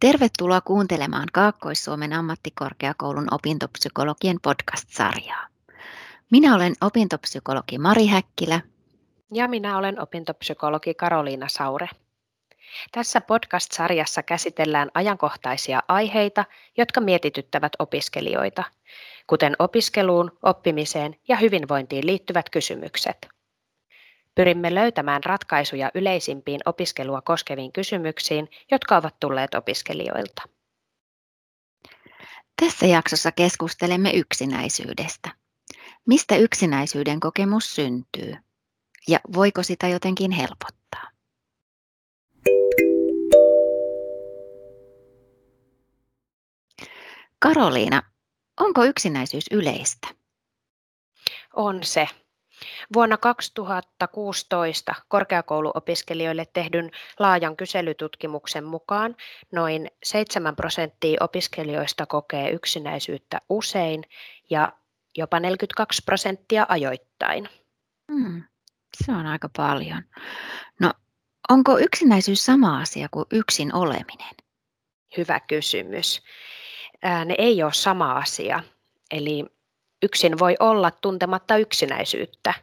Tervetuloa kuuntelemaan Kaakkois-Suomen ammattikorkeakoulun opintopsykologien podcast-sarjaa. Minä olen opintopsykologi Mari Häkkilä. Ja minä olen opintopsykologi Karoliina Saure. Tässä podcast-sarjassa käsitellään ajankohtaisia aiheita, jotka mietityttävät opiskelijoita, kuten opiskeluun, oppimiseen ja hyvinvointiin liittyvät kysymykset. Pyrimme löytämään ratkaisuja yleisimpiin opiskelua koskeviin kysymyksiin, jotka ovat tulleet opiskelijoilta. Tässä jaksossa keskustelemme yksinäisyydestä. Mistä yksinäisyyden kokemus syntyy? Ja voiko sitä jotenkin helpottaa? Karoliina, onko yksinäisyys yleistä? On se. Vuonna 2016 korkeakouluopiskelijoille tehdyn laajan kyselytutkimuksen mukaan noin 7 prosenttia opiskelijoista kokee yksinäisyyttä usein ja jopa 42 prosenttia ajoittain. Hmm, se on aika paljon. No, onko yksinäisyys sama asia kuin yksin oleminen? Hyvä kysymys. Ne ei ole sama asia. Eli yksin voi olla tuntematta yksinäisyyttä.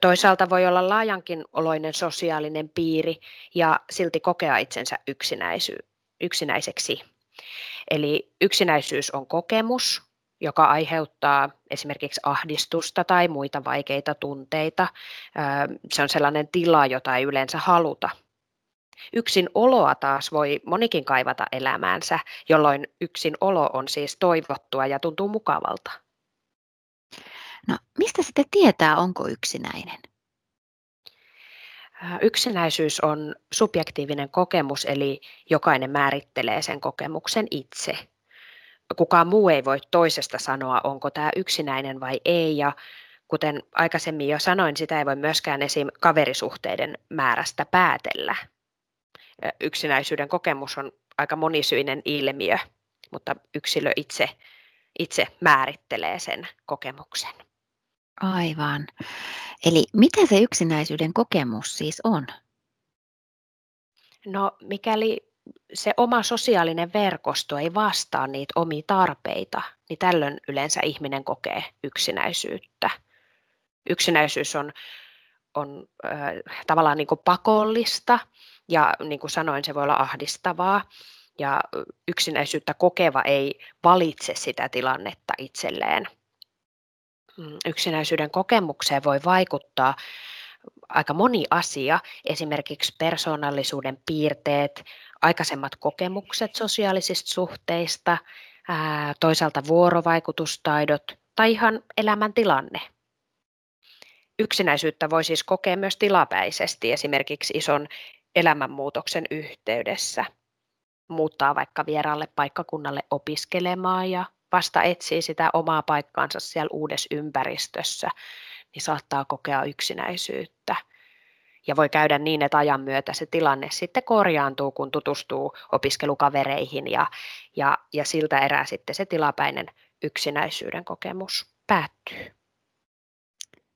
Toisaalta voi olla laajankin oloinen sosiaalinen piiri ja silti kokea itsensä yksinäisy- yksinäiseksi. Eli yksinäisyys on kokemus, joka aiheuttaa esimerkiksi ahdistusta tai muita vaikeita tunteita. Se on sellainen tila, jota ei yleensä haluta. Yksin oloa taas voi monikin kaivata elämäänsä, jolloin yksin olo on siis toivottua ja tuntuu mukavalta. No, mistä sitten tietää, onko yksinäinen? Yksinäisyys on subjektiivinen kokemus, eli jokainen määrittelee sen kokemuksen itse. Kukaan muu ei voi toisesta sanoa, onko tämä yksinäinen vai ei, ja kuten aikaisemmin jo sanoin, sitä ei voi myöskään esim. kaverisuhteiden määrästä päätellä. Yksinäisyyden kokemus on aika monisyinen ilmiö, mutta yksilö itse, itse määrittelee sen kokemuksen. Aivan. Eli mitä se yksinäisyyden kokemus siis on? No mikäli se oma sosiaalinen verkosto ei vastaa niitä omia tarpeita, niin tällöin yleensä ihminen kokee yksinäisyyttä. Yksinäisyys on, on äh, tavallaan niin kuin pakollista ja niin kuin sanoin, se voi olla ahdistavaa. Ja yksinäisyyttä kokeva ei valitse sitä tilannetta itselleen. Mm, yksinäisyyden kokemukseen voi vaikuttaa aika moni asia, esimerkiksi persoonallisuuden piirteet, aikaisemmat kokemukset sosiaalisista suhteista, toisaalta vuorovaikutustaidot tai ihan elämäntilanne. Yksinäisyyttä voi siis kokea myös tilapäisesti, esimerkiksi ison elämänmuutoksen yhteydessä. Muuttaa vaikka vieraalle paikkakunnalle opiskelemaan ja vasta etsii sitä omaa paikkaansa siellä uudessa ympäristössä, niin saattaa kokea yksinäisyyttä. Ja voi käydä niin, että ajan myötä se tilanne sitten korjaantuu, kun tutustuu opiskelukavereihin ja, ja, ja siltä erää sitten se tilapäinen yksinäisyyden kokemus päättyy.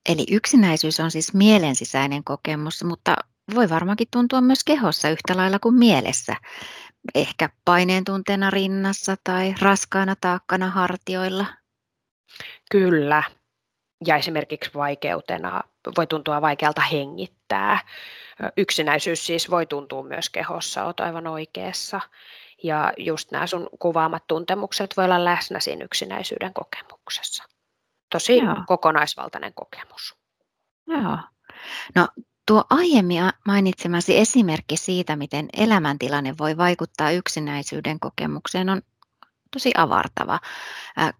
Eli yksinäisyys on siis mielensisäinen kokemus, mutta voi varmaankin tuntua myös kehossa yhtä lailla kuin mielessä ehkä paineen tunteena rinnassa tai raskaana taakkana hartioilla? Kyllä. Ja esimerkiksi vaikeutena voi tuntua vaikealta hengittää. Yksinäisyys siis voi tuntua myös kehossa, olet aivan oikeassa. Ja just nämä sun kuvaamat tuntemukset voi olla läsnä siinä yksinäisyyden kokemuksessa. Tosi Joo. kokonaisvaltainen kokemus. Joo. No Tuo aiemmin mainitsemasi esimerkki siitä, miten elämäntilanne voi vaikuttaa yksinäisyyden kokemukseen, on tosi avartava.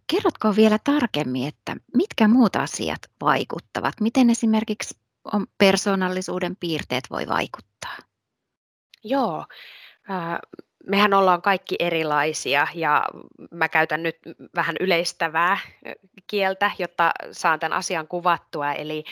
Kerrotko vielä tarkemmin, että mitkä muut asiat vaikuttavat? Miten esimerkiksi persoonallisuuden piirteet voi vaikuttaa? Joo, mehän ollaan kaikki erilaisia ja mä käytän nyt vähän yleistävää kieltä, jotta saan tämän asian kuvattua. Eli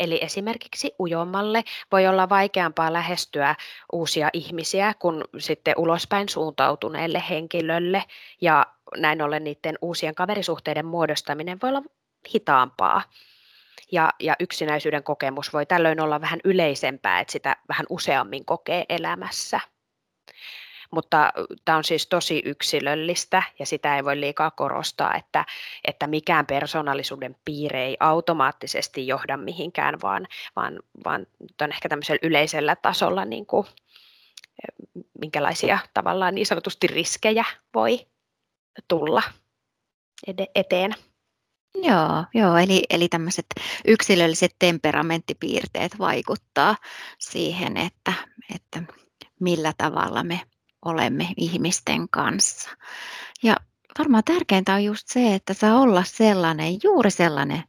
Eli esimerkiksi ujommalle voi olla vaikeampaa lähestyä uusia ihmisiä kuin sitten ulospäin suuntautuneelle henkilölle ja näin ollen niiden uusien kaverisuhteiden muodostaminen voi olla hitaampaa. Ja, ja yksinäisyyden kokemus voi tällöin olla vähän yleisempää, että sitä vähän useammin kokee elämässä. Mutta tämä on siis tosi yksilöllistä ja sitä ei voi liikaa korostaa, että, että mikään persoonallisuuden piiri ei automaattisesti johda mihinkään, vaan, vaan, vaan on ehkä tämmöisellä yleisellä tasolla niin kuin, minkälaisia tavallaan niin sanotusti riskejä voi tulla eteen. Joo, joo eli, eli tämmöiset yksilölliset temperamenttipiirteet vaikuttaa siihen, että, että millä tavalla me olemme ihmisten kanssa. Ja varmaan tärkeintä on just se, että saa olla sellainen, juuri sellainen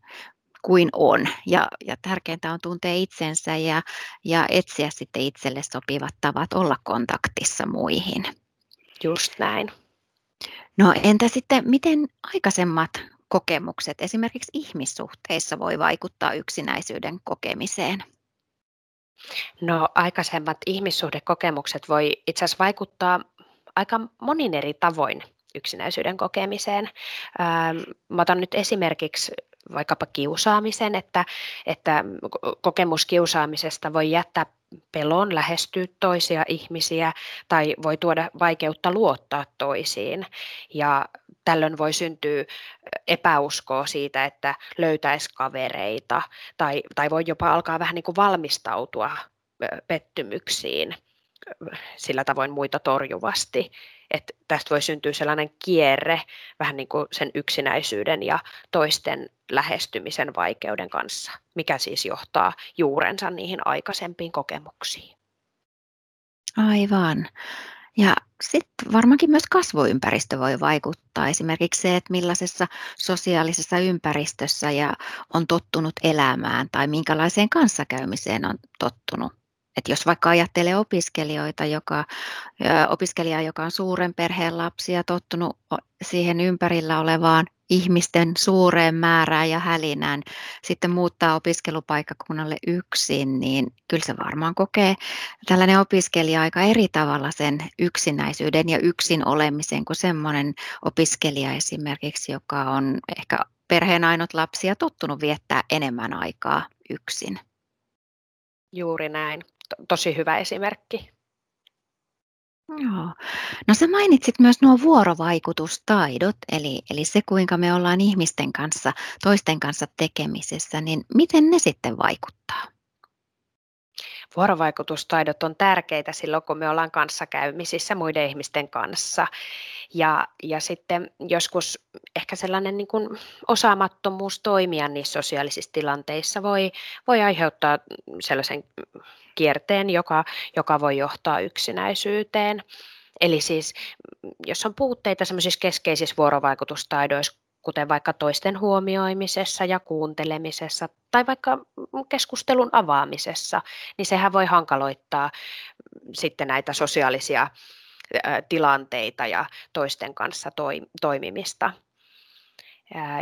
kuin on. Ja, ja tärkeintä on tuntea itsensä ja, ja etsiä sitten itselle sopivat tavat olla kontaktissa muihin. Just näin. No entä sitten, miten aikaisemmat kokemukset esimerkiksi ihmissuhteissa voi vaikuttaa yksinäisyyden kokemiseen? No aikaisemmat ihmissuhdekokemukset voi itse asiassa vaikuttaa aika monin eri tavoin yksinäisyyden kokemiseen. Ähm, mä otan nyt esimerkiksi vaikkapa kiusaamisen, että, että kokemus kiusaamisesta voi jättää pelon lähestyä toisia ihmisiä tai voi tuoda vaikeutta luottaa toisiin. Ja tällöin voi syntyä epäuskoa siitä, että löytäisi kavereita tai, tai voi jopa alkaa vähän niin kuin valmistautua pettymyksiin sillä tavoin muita torjuvasti. Että tästä voi syntyä sellainen kierre vähän niin kuin sen yksinäisyyden ja toisten lähestymisen vaikeuden kanssa, mikä siis johtaa juurensa niihin aikaisempiin kokemuksiin. Aivan. Ja sitten varmaankin myös kasvuympäristö voi vaikuttaa. Esimerkiksi se, että millaisessa sosiaalisessa ympäristössä ja on tottunut elämään tai minkälaiseen kanssakäymiseen on tottunut. Et jos vaikka ajattelee opiskelijoita, joka, opiskelijaa, joka on suuren perheen lapsi ja tottunut siihen ympärillä olevaan ihmisten suureen määrään ja hälinään, sitten muuttaa opiskelupaikkakunnalle yksin, niin kyllä se varmaan kokee tällainen opiskelija aika eri tavalla sen yksinäisyyden ja yksin olemisen kuin semmoinen opiskelija esimerkiksi, joka on ehkä perheen ainut lapsi ja tottunut viettää enemmän aikaa yksin. Juuri näin. Tosi hyvä esimerkki. Joo. No sä mainitsit myös nuo vuorovaikutustaidot, eli, eli se kuinka me ollaan ihmisten kanssa, toisten kanssa tekemisessä, niin miten ne sitten vaikuttaa? Vuorovaikutustaidot on tärkeitä silloin, kun me ollaan kanssakäymisissä muiden ihmisten kanssa. Ja, ja sitten joskus ehkä sellainen niin kuin osaamattomuus toimia niissä sosiaalisissa tilanteissa voi, voi aiheuttaa sellaisen kierteen, joka, joka voi johtaa yksinäisyyteen. Eli siis jos on puutteita sellaisissa keskeisissä vuorovaikutustaidoissa, kuten vaikka toisten huomioimisessa ja kuuntelemisessa tai vaikka keskustelun avaamisessa, niin sehän voi hankaloittaa sitten näitä sosiaalisia tilanteita ja toisten kanssa toimimista.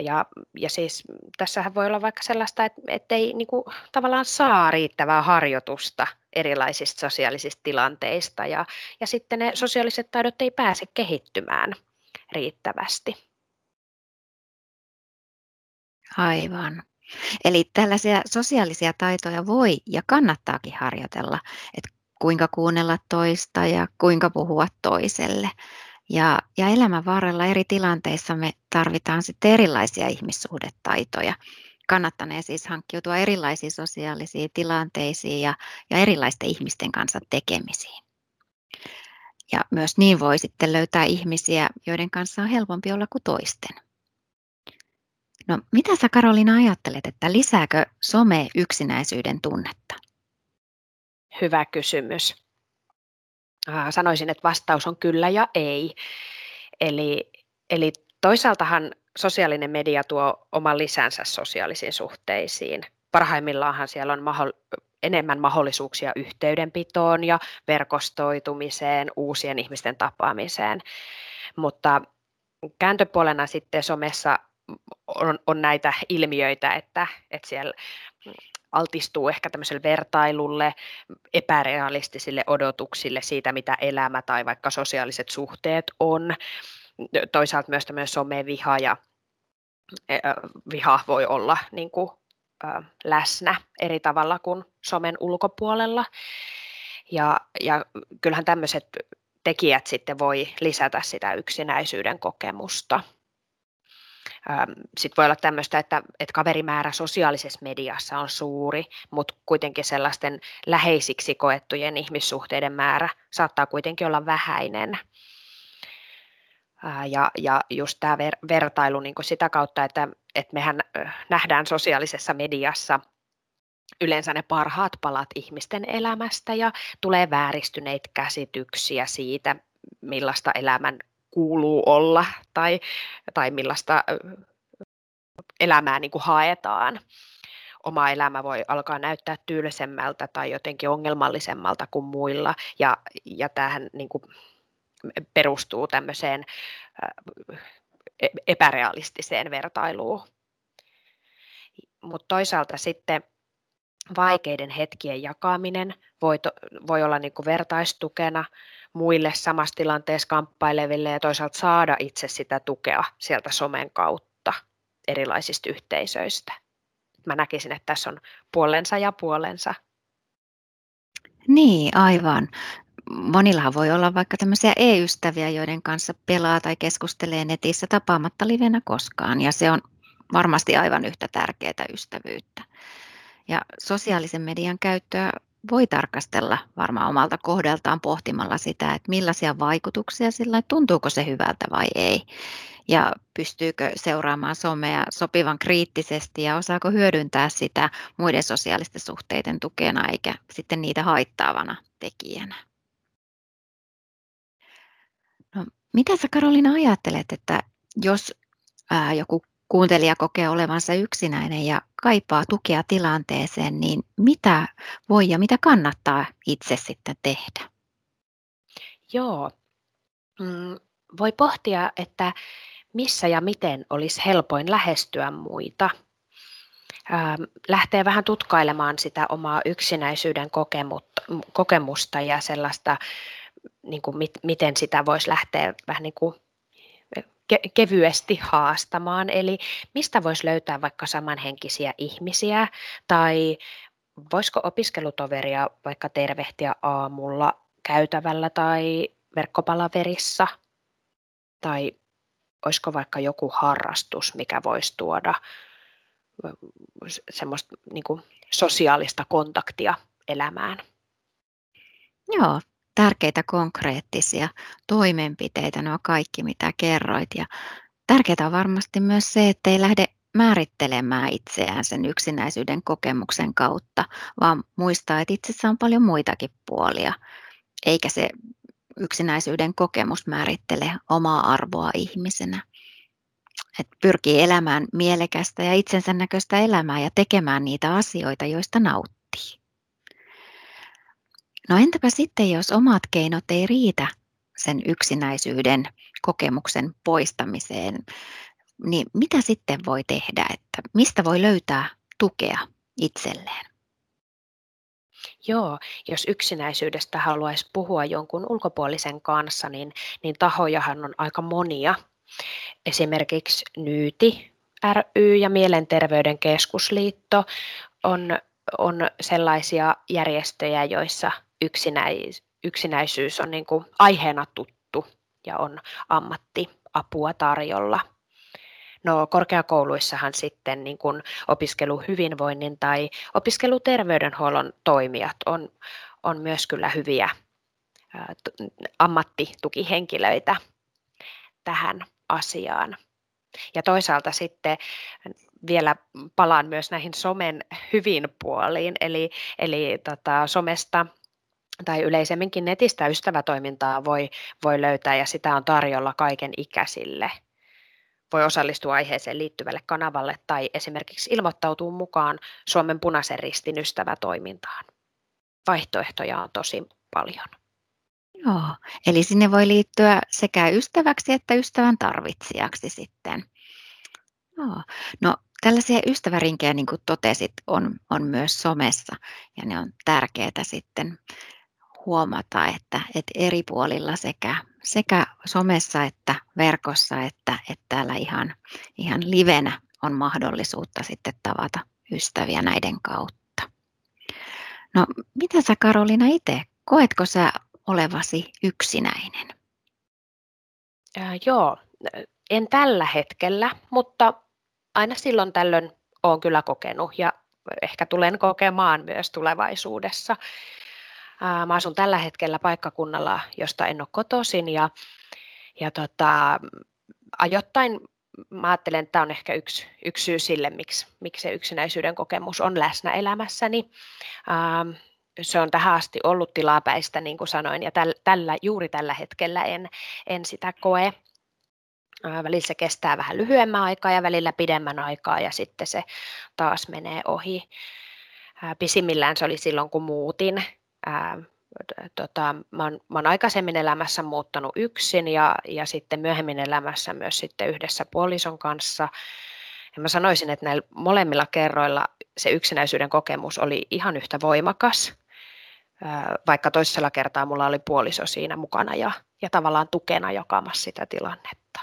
Ja, ja siis tässähän voi olla vaikka sellaista, että ettei niin kuin, tavallaan saa riittävää harjoitusta erilaisista sosiaalisista tilanteista ja, ja sitten ne sosiaaliset taidot ei pääse kehittymään riittävästi. Aivan. Eli tällaisia sosiaalisia taitoja voi ja kannattaakin harjoitella, että kuinka kuunnella toista ja kuinka puhua toiselle. Ja, ja elämän varrella eri tilanteissa me tarvitaan sitten erilaisia ihmissuhdetaitoja. Kannattanee siis hankkiutua erilaisiin sosiaalisiin tilanteisiin ja, ja erilaisten ihmisten kanssa tekemisiin. Ja myös niin voi sitten löytää ihmisiä, joiden kanssa on helpompi olla kuin toisten. No, mitä sä Karolina ajattelet, että lisääkö some yksinäisyyden tunnetta? Hyvä kysymys. Sanoisin, että vastaus on kyllä ja ei. Eli, eli toisaaltahan sosiaalinen media tuo oman lisänsä sosiaalisiin suhteisiin. Parhaimmillaanhan siellä on maho- enemmän mahdollisuuksia yhteydenpitoon ja verkostoitumiseen, uusien ihmisten tapaamiseen. Mutta kääntöpuolena sitten somessa on, on näitä ilmiöitä, että, että siellä altistuu ehkä tämmöiselle vertailulle, epärealistisille odotuksille siitä, mitä elämä tai vaikka sosiaaliset suhteet on. Toisaalta myös tämmöinen someviha ja viha voi olla niin kuin, läsnä eri tavalla kuin somen ulkopuolella. Ja, ja kyllähän tämmöiset tekijät sitten voi lisätä sitä yksinäisyyden kokemusta. Sitten voi olla tämmöistä, että, että kaverimäärä sosiaalisessa mediassa on suuri, mutta kuitenkin sellaisten läheisiksi koettujen ihmissuhteiden määrä saattaa kuitenkin olla vähäinen. Ja, ja just tämä ver, vertailu niin sitä kautta, että, että mehän nähdään sosiaalisessa mediassa yleensä ne parhaat palat ihmisten elämästä ja tulee vääristyneitä käsityksiä siitä, millaista elämän kuuluu olla tai, tai millaista elämää niin kuin haetaan. Oma elämä voi alkaa näyttää tylsemmältä tai jotenkin ongelmallisemmalta kuin muilla ja, ja tämähän niin kuin perustuu tämmöiseen e-, epärealistiseen vertailuun. Mutta toisaalta sitten vaikeiden hetkien jakaminen voi, to, voi olla niin kuin vertaistukena muille samassa tilanteessa kamppaileville ja toisaalta saada itse sitä tukea sieltä somen kautta erilaisista yhteisöistä. Mä näkisin, että tässä on puolensa ja puolensa. Niin, aivan. Monillahan voi olla vaikka tämmöisiä e-ystäviä, joiden kanssa pelaa tai keskustelee netissä tapaamatta livenä koskaan, ja se on varmasti aivan yhtä tärkeää ystävyyttä. Ja sosiaalisen median käyttöä voi tarkastella varmaan omalta kohdaltaan pohtimalla sitä, että millaisia vaikutuksia sillä tuntuuko se hyvältä vai ei. Ja pystyykö seuraamaan somea sopivan kriittisesti ja osaako hyödyntää sitä muiden sosiaalisten suhteiden tukena eikä sitten niitä haittaavana tekijänä. No, mitä sä Karolina ajattelet, että jos ää, joku kuuntelija kokee olevansa yksinäinen ja kaipaa tukea tilanteeseen, niin mitä voi ja mitä kannattaa itse sitten tehdä? Joo, mm, voi pohtia, että missä ja miten olisi helpoin lähestyä muita. lähtee vähän tutkailemaan sitä omaa yksinäisyyden kokemusta ja sellaista, niin kuin miten sitä voisi lähteä vähän niin kuin kevyesti haastamaan. Eli mistä voisi löytää vaikka samanhenkisiä ihmisiä tai voisiko opiskelutoveria vaikka tervehtiä aamulla käytävällä tai verkkopalaverissa tai olisiko vaikka joku harrastus, mikä voisi tuoda semmoista niin kuin sosiaalista kontaktia elämään. Joo, tärkeitä konkreettisia toimenpiteitä, nuo kaikki mitä kerroit. Ja tärkeää on varmasti myös se, että ei lähde määrittelemään itseään sen yksinäisyyden kokemuksen kautta, vaan muistaa, että itsessä on paljon muitakin puolia, eikä se yksinäisyyden kokemus määrittele omaa arvoa ihmisenä. Et pyrkii elämään mielekästä ja itsensä näköistä elämää ja tekemään niitä asioita, joista nauttii. No entäpä sitten, jos omat keinot ei riitä sen yksinäisyyden kokemuksen poistamiseen, niin mitä sitten voi tehdä, että mistä voi löytää tukea itselleen? Joo, jos yksinäisyydestä haluaisi puhua jonkun ulkopuolisen kanssa, niin, niin tahojahan on aika monia. Esimerkiksi Nyyti ry ja Mielenterveyden keskusliitto on, on sellaisia järjestöjä, joissa yksinäis, yksinäisyys on niin kuin aiheena tuttu ja on ammattiapua tarjolla. No korkeakouluissahan sitten niin kuin opiskeluhyvinvoinnin tai opiskeluterveydenhuollon toimijat on, on myös kyllä hyviä ammattitukihenkilöitä tähän asiaan. Ja toisaalta sitten vielä palaan myös näihin somen hyvin puoliin, eli, eli tota, somesta tai yleisemminkin netistä ystävätoimintaa voi, voi löytää ja sitä on tarjolla kaiken ikäisille. Voi osallistua aiheeseen liittyvälle kanavalle tai esimerkiksi ilmoittautua mukaan Suomen punaisen ristin ystävätoimintaan. Vaihtoehtoja on tosi paljon. Joo, eli sinne voi liittyä sekä ystäväksi että ystävän tarvitsijaksi sitten. Joo. No tällaisia ystävärinkejä, niin kuin totesit, on, on myös somessa ja ne on tärkeää sitten huomata, että, että eri puolilla sekä, sekä somessa että verkossa että, että täällä ihan, ihan livenä on mahdollisuutta sitten tavata ystäviä näiden kautta. No, mitä sä Karolina itse, koetko sä olevasi yksinäinen? Ää, joo, en tällä hetkellä, mutta aina silloin tällöin olen kyllä kokenut ja ehkä tulen kokemaan myös tulevaisuudessa. Mä asun tällä hetkellä paikkakunnalla, josta en ole kotoisin ja, ja tota, ajoittain mä ajattelen, että tämä on ehkä yksi, yksi syy sille, miksi, miksi se yksinäisyyden kokemus on läsnä elämässäni. Ähm, se on tähän asti ollut tilapäistä, niin kuin sanoin, ja täl, tällä, juuri tällä hetkellä en, en sitä koe. Äh, välillä se kestää vähän lyhyemmän aikaa ja välillä pidemmän aikaa, ja sitten se taas menee ohi. Äh, pisimmillään se oli silloin, kun muutin äh, tota, mä, oon, mä oon aikaisemmin elämässä muuttanut yksin ja, ja sitten myöhemmin elämässä myös sitten yhdessä puolison kanssa. Ja mä sanoisin, että näillä molemmilla kerroilla se yksinäisyyden kokemus oli ihan yhtä voimakas, vaikka toisella kertaa mulla oli puoliso siinä mukana ja, ja tavallaan tukena jakamassa sitä tilannetta.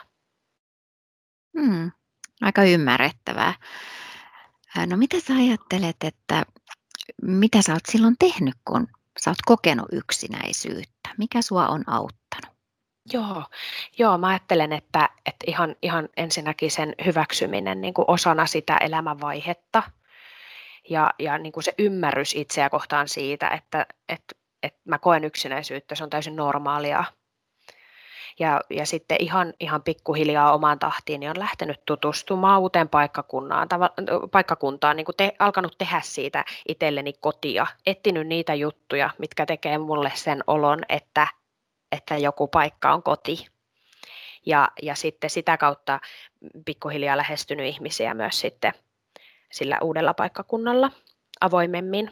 Hmm, aika ymmärrettävää. No mitä sä ajattelet, että mitä sä oot silloin tehnyt, kun sä oot kokenut yksinäisyyttä? Mikä sua on auttanut? Joo, joo mä ajattelen, että, että ihan, ihan ensinnäkin sen hyväksyminen niin kuin osana sitä elämänvaihetta ja, ja niin kuin se ymmärrys itseä kohtaan siitä, että, että, että mä koen yksinäisyyttä, se on täysin normaalia. Ja, ja sitten ihan, ihan pikkuhiljaa omaan tahtiin niin on lähtenyt tutustumaan uuteen paikkakuntaan, tava- paikkakuntaan niin kuin te, alkanut tehdä siitä itselleni kotia, etsinyt niitä juttuja, mitkä tekee mulle sen olon, että, että joku paikka on koti. Ja, ja sitten sitä kautta pikkuhiljaa lähestynyt ihmisiä myös sitten sillä uudella paikkakunnalla avoimemmin.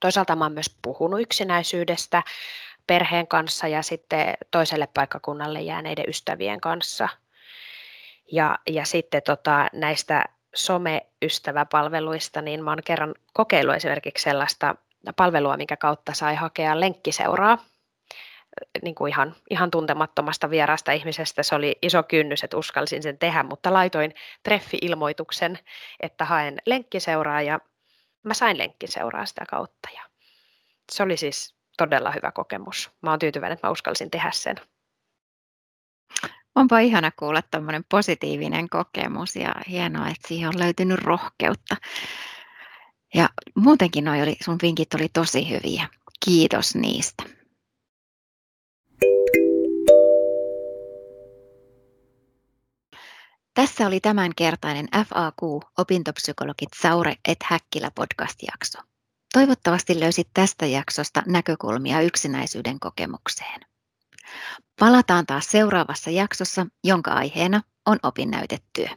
Toisaalta mä oon myös puhunut yksinäisyydestä, perheen kanssa ja sitten toiselle paikkakunnalle jääneiden ystävien kanssa. Ja, ja sitten tota, näistä someystäväpalveluista, niin mä oon kerran kokeillut esimerkiksi sellaista palvelua, minkä kautta sai hakea lenkkiseuraa niin kuin ihan, ihan tuntemattomasta vieraasta ihmisestä. Se oli iso kynnys, että uskalsin sen tehdä, mutta laitoin treffi-ilmoituksen, että haen lenkkiseuraa ja mä sain lenkkiseuraa sitä kautta. Ja se oli siis todella hyvä kokemus. Mä oon tyytyväinen, että mä uskalsin tehdä sen. Onpa ihana kuulla tämmöinen positiivinen kokemus ja hienoa, että siihen on löytynyt rohkeutta. Ja muutenkin noi oli, sun vinkit oli tosi hyviä. Kiitos niistä. Tässä oli tämänkertainen FAQ Opintopsykologit Saure et Häkkilä podcast-jakso. Toivottavasti löysit tästä jaksosta näkökulmia yksinäisyyden kokemukseen. Palataan taas seuraavassa jaksossa, jonka aiheena on opinnäytetyö.